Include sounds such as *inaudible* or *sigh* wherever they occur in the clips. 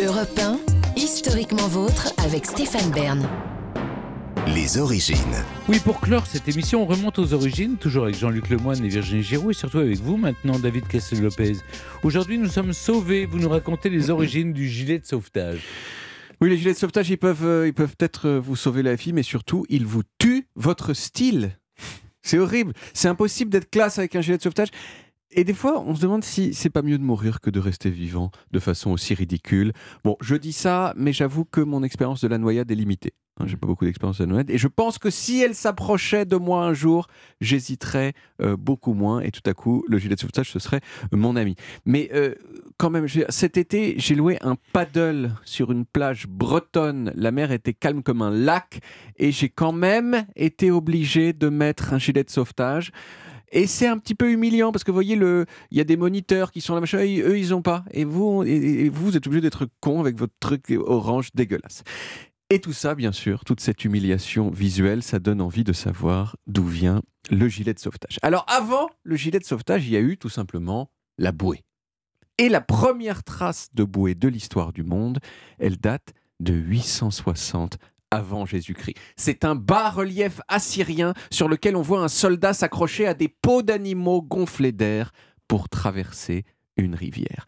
Europe 1, historiquement vôtre avec Stéphane Bern. Les origines. Oui, pour clore cette émission, on remonte aux origines, toujours avec Jean-Luc Lemoyne et Virginie Giroud, et surtout avec vous maintenant, David Castel-Lopez. Aujourd'hui, nous sommes sauvés. Vous nous racontez les origines du gilet de sauvetage. Oui, les gilets de sauvetage, ils peuvent, euh, ils peuvent peut-être euh, vous sauver la vie, mais surtout, ils vous tuent votre style. C'est horrible. C'est impossible d'être classe avec un gilet de sauvetage. Et des fois, on se demande si c'est pas mieux de mourir que de rester vivant de façon aussi ridicule. Bon, je dis ça, mais j'avoue que mon expérience de la noyade est limitée. Hein, J'ai pas beaucoup d'expérience de la noyade. Et je pense que si elle s'approchait de moi un jour, j'hésiterais euh, beaucoup moins. Et tout à coup, le gilet de sauvetage, ce serait mon ami. Mais euh, quand même, cet été, j'ai loué un paddle sur une plage bretonne. La mer était calme comme un lac. Et j'ai quand même été obligé de mettre un gilet de sauvetage. Et c'est un petit peu humiliant parce que vous voyez, il y a des moniteurs qui sont là, machin, eux, ils ont pas. Et vous, et, et vous, vous êtes obligé d'être con avec votre truc orange dégueulasse. Et tout ça, bien sûr, toute cette humiliation visuelle, ça donne envie de savoir d'où vient le gilet de sauvetage. Alors, avant le gilet de sauvetage, il y a eu tout simplement la bouée. Et la première trace de bouée de l'histoire du monde, elle date de 860 avant Jésus-Christ. C'est un bas-relief assyrien sur lequel on voit un soldat s'accrocher à des peaux d'animaux gonflés d'air pour traverser une rivière.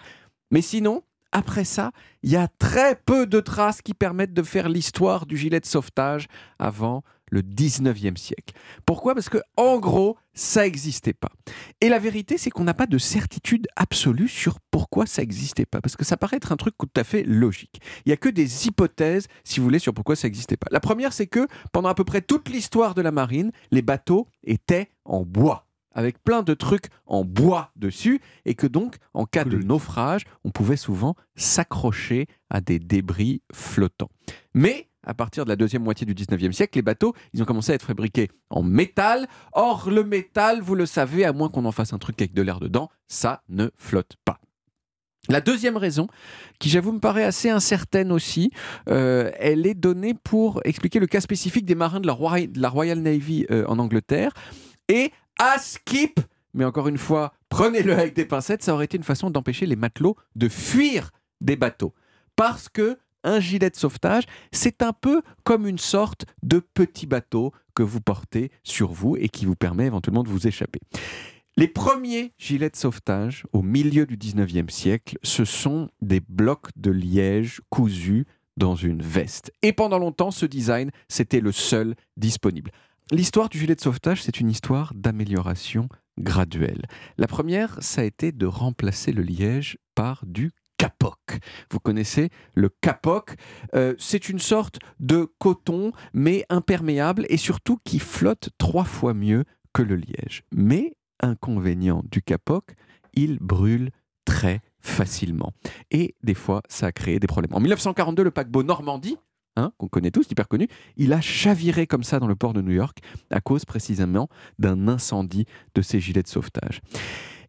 Mais sinon, après ça, il y a très peu de traces qui permettent de faire l'histoire du gilet de sauvetage avant le 19e siècle. Pourquoi? Parce que en gros, ça n'existait pas. Et la vérité, c'est qu'on n'a pas de certitude absolue sur pourquoi ça n'existait pas. Parce que ça paraît être un truc tout à fait logique. Il n'y a que des hypothèses, si vous voulez, sur pourquoi ça n'existait pas. La première, c'est que pendant à peu près toute l'histoire de la marine, les bateaux étaient en bois avec plein de trucs en bois dessus, et que donc, en cas de naufrage, on pouvait souvent s'accrocher à des débris flottants. Mais, à partir de la deuxième moitié du 19e siècle, les bateaux, ils ont commencé à être fabriqués en métal. Or, le métal, vous le savez, à moins qu'on en fasse un truc avec de l'air dedans, ça ne flotte pas. La deuxième raison, qui j'avoue me paraît assez incertaine aussi, euh, elle est donnée pour expliquer le cas spécifique des marins de la, Royal Navy euh, en Angleterre. Et à skip, mais encore une fois, prenez-le avec des pincettes, ça aurait été une façon d'empêcher les matelots de fuir des bateaux. Parce que un gilet de sauvetage, c'est un peu comme une sorte de petit bateau que vous portez sur vous et qui vous permet éventuellement de vous échapper. Les premiers gilets de sauvetage au milieu du 19e siècle, ce sont des blocs de liège cousus dans une veste. Et pendant longtemps, ce design, c'était le seul disponible. L'histoire du gilet de sauvetage, c'est une histoire d'amélioration graduelle. La première, ça a été de remplacer le liège par du capoc. Vous connaissez le capoc Euh, C'est une sorte de coton, mais imperméable et surtout qui flotte trois fois mieux que le liège. Mais, inconvénient du capoc, il brûle très facilement. Et des fois, ça a créé des problèmes. En 1942, le paquebot Normandie, hein, qu'on connaît tous, hyper connu, il a chaviré comme ça dans le port de New York à cause précisément d'un incendie de ses gilets de sauvetage.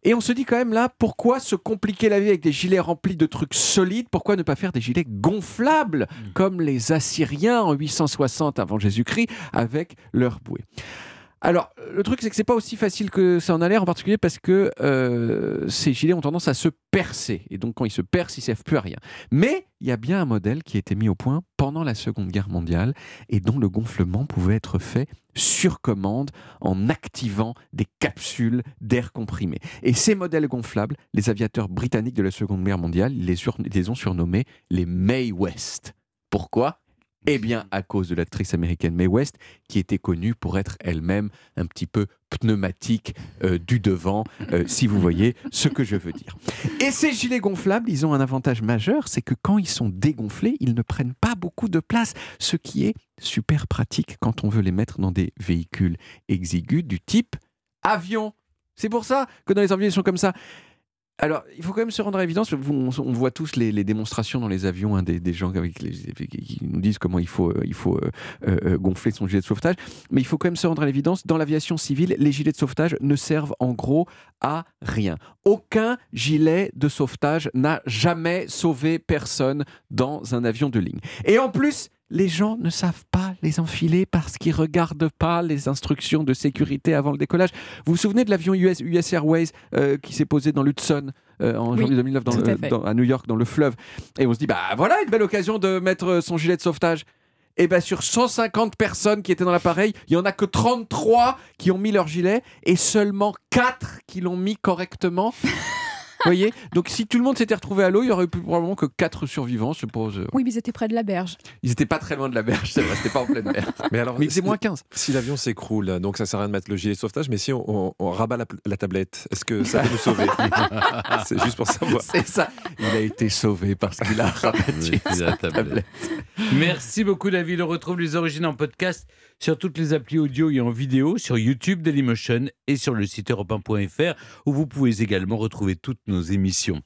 Et on se dit quand même là, pourquoi se compliquer la vie avec des gilets remplis de trucs solides? Pourquoi ne pas faire des gilets gonflables comme les Assyriens en 860 avant Jésus-Christ avec leurs bouées alors, le truc, c'est que c'est pas aussi facile que ça en a l'air, en particulier parce que euh, ces gilets ont tendance à se percer. Et donc, quand ils se percent, ils servent plus à rien. Mais il y a bien un modèle qui a été mis au point pendant la Seconde Guerre mondiale et dont le gonflement pouvait être fait sur commande en activant des capsules d'air comprimé. Et ces modèles gonflables, les aviateurs britanniques de la Seconde Guerre mondiale, les ont surnommés les May West. Pourquoi? Eh bien, à cause de l'actrice américaine Mae West, qui était connue pour être elle-même un petit peu pneumatique euh, du devant, euh, si vous voyez ce que je veux dire. Et ces gilets gonflables, ils ont un avantage majeur, c'est que quand ils sont dégonflés, ils ne prennent pas beaucoup de place, ce qui est super pratique quand on veut les mettre dans des véhicules exigus du type avion. C'est pour ça que dans les avions, ils sont comme ça. Alors, il faut quand même se rendre à l'évidence. On, voit tous les, démonstrations dans les avions hein, des, gens qui nous disent comment il faut, il faut euh, euh, euh, gonfler son gilet de sauvetage. Mais il faut quand même se rendre à l'évidence. Dans l'aviation civile, les gilets de sauvetage ne servent en gros à rien. Aucun gilet de sauvetage n'a jamais sauvé personne dans un avion de ligne. Et en plus, les gens ne savent pas les enfiler parce qu'ils regardent pas les instructions de sécurité avant le décollage. Vous vous souvenez de l'avion US, US Airways euh, qui s'est posé dans l'Hudson euh, en Oui, janvier 2009 dans tout le- à fait. dans- à New York, dans le fleuve Et on se dit, bah voilà une belle occasion de mettre euh, son gilet de sauvetage. Et bien sur 150 personnes qui étaient dans l'appareil, il y en a que 33 qui ont mis leur gilet et seulement 4 qui l'ont mis correctement. *laughs* Vous voyez Donc si tout le monde s'était retrouvé à l'eau, il y aurait plus probablement que 4 survivants, je suppose. Oui, mais ils étaient près de la berge. Ils étaient pas très loin de la berge, c'est vrai, c'était pas en pleine mer. *laughs* Mais alors, Mais si- moins 15. Si l'avion s'écroule, donc ça sert à rien de mettre le gilet de sauvetage, mais si on, on- on rabat la, la tablette, est-ce que ça peut nous sauver? *laughs* C'est juste pour savoir. C'est ça. Il a été sauvé parce qu'il a *laughs* rabattu La tablette. Merci beaucoup David. On retrouve les origines en podcast sur toutes les applis audio et en vidéo, sur YouTube Dailymotion et sur le site europe1.fr où vous pouvez également retrouver toutes nos émissions.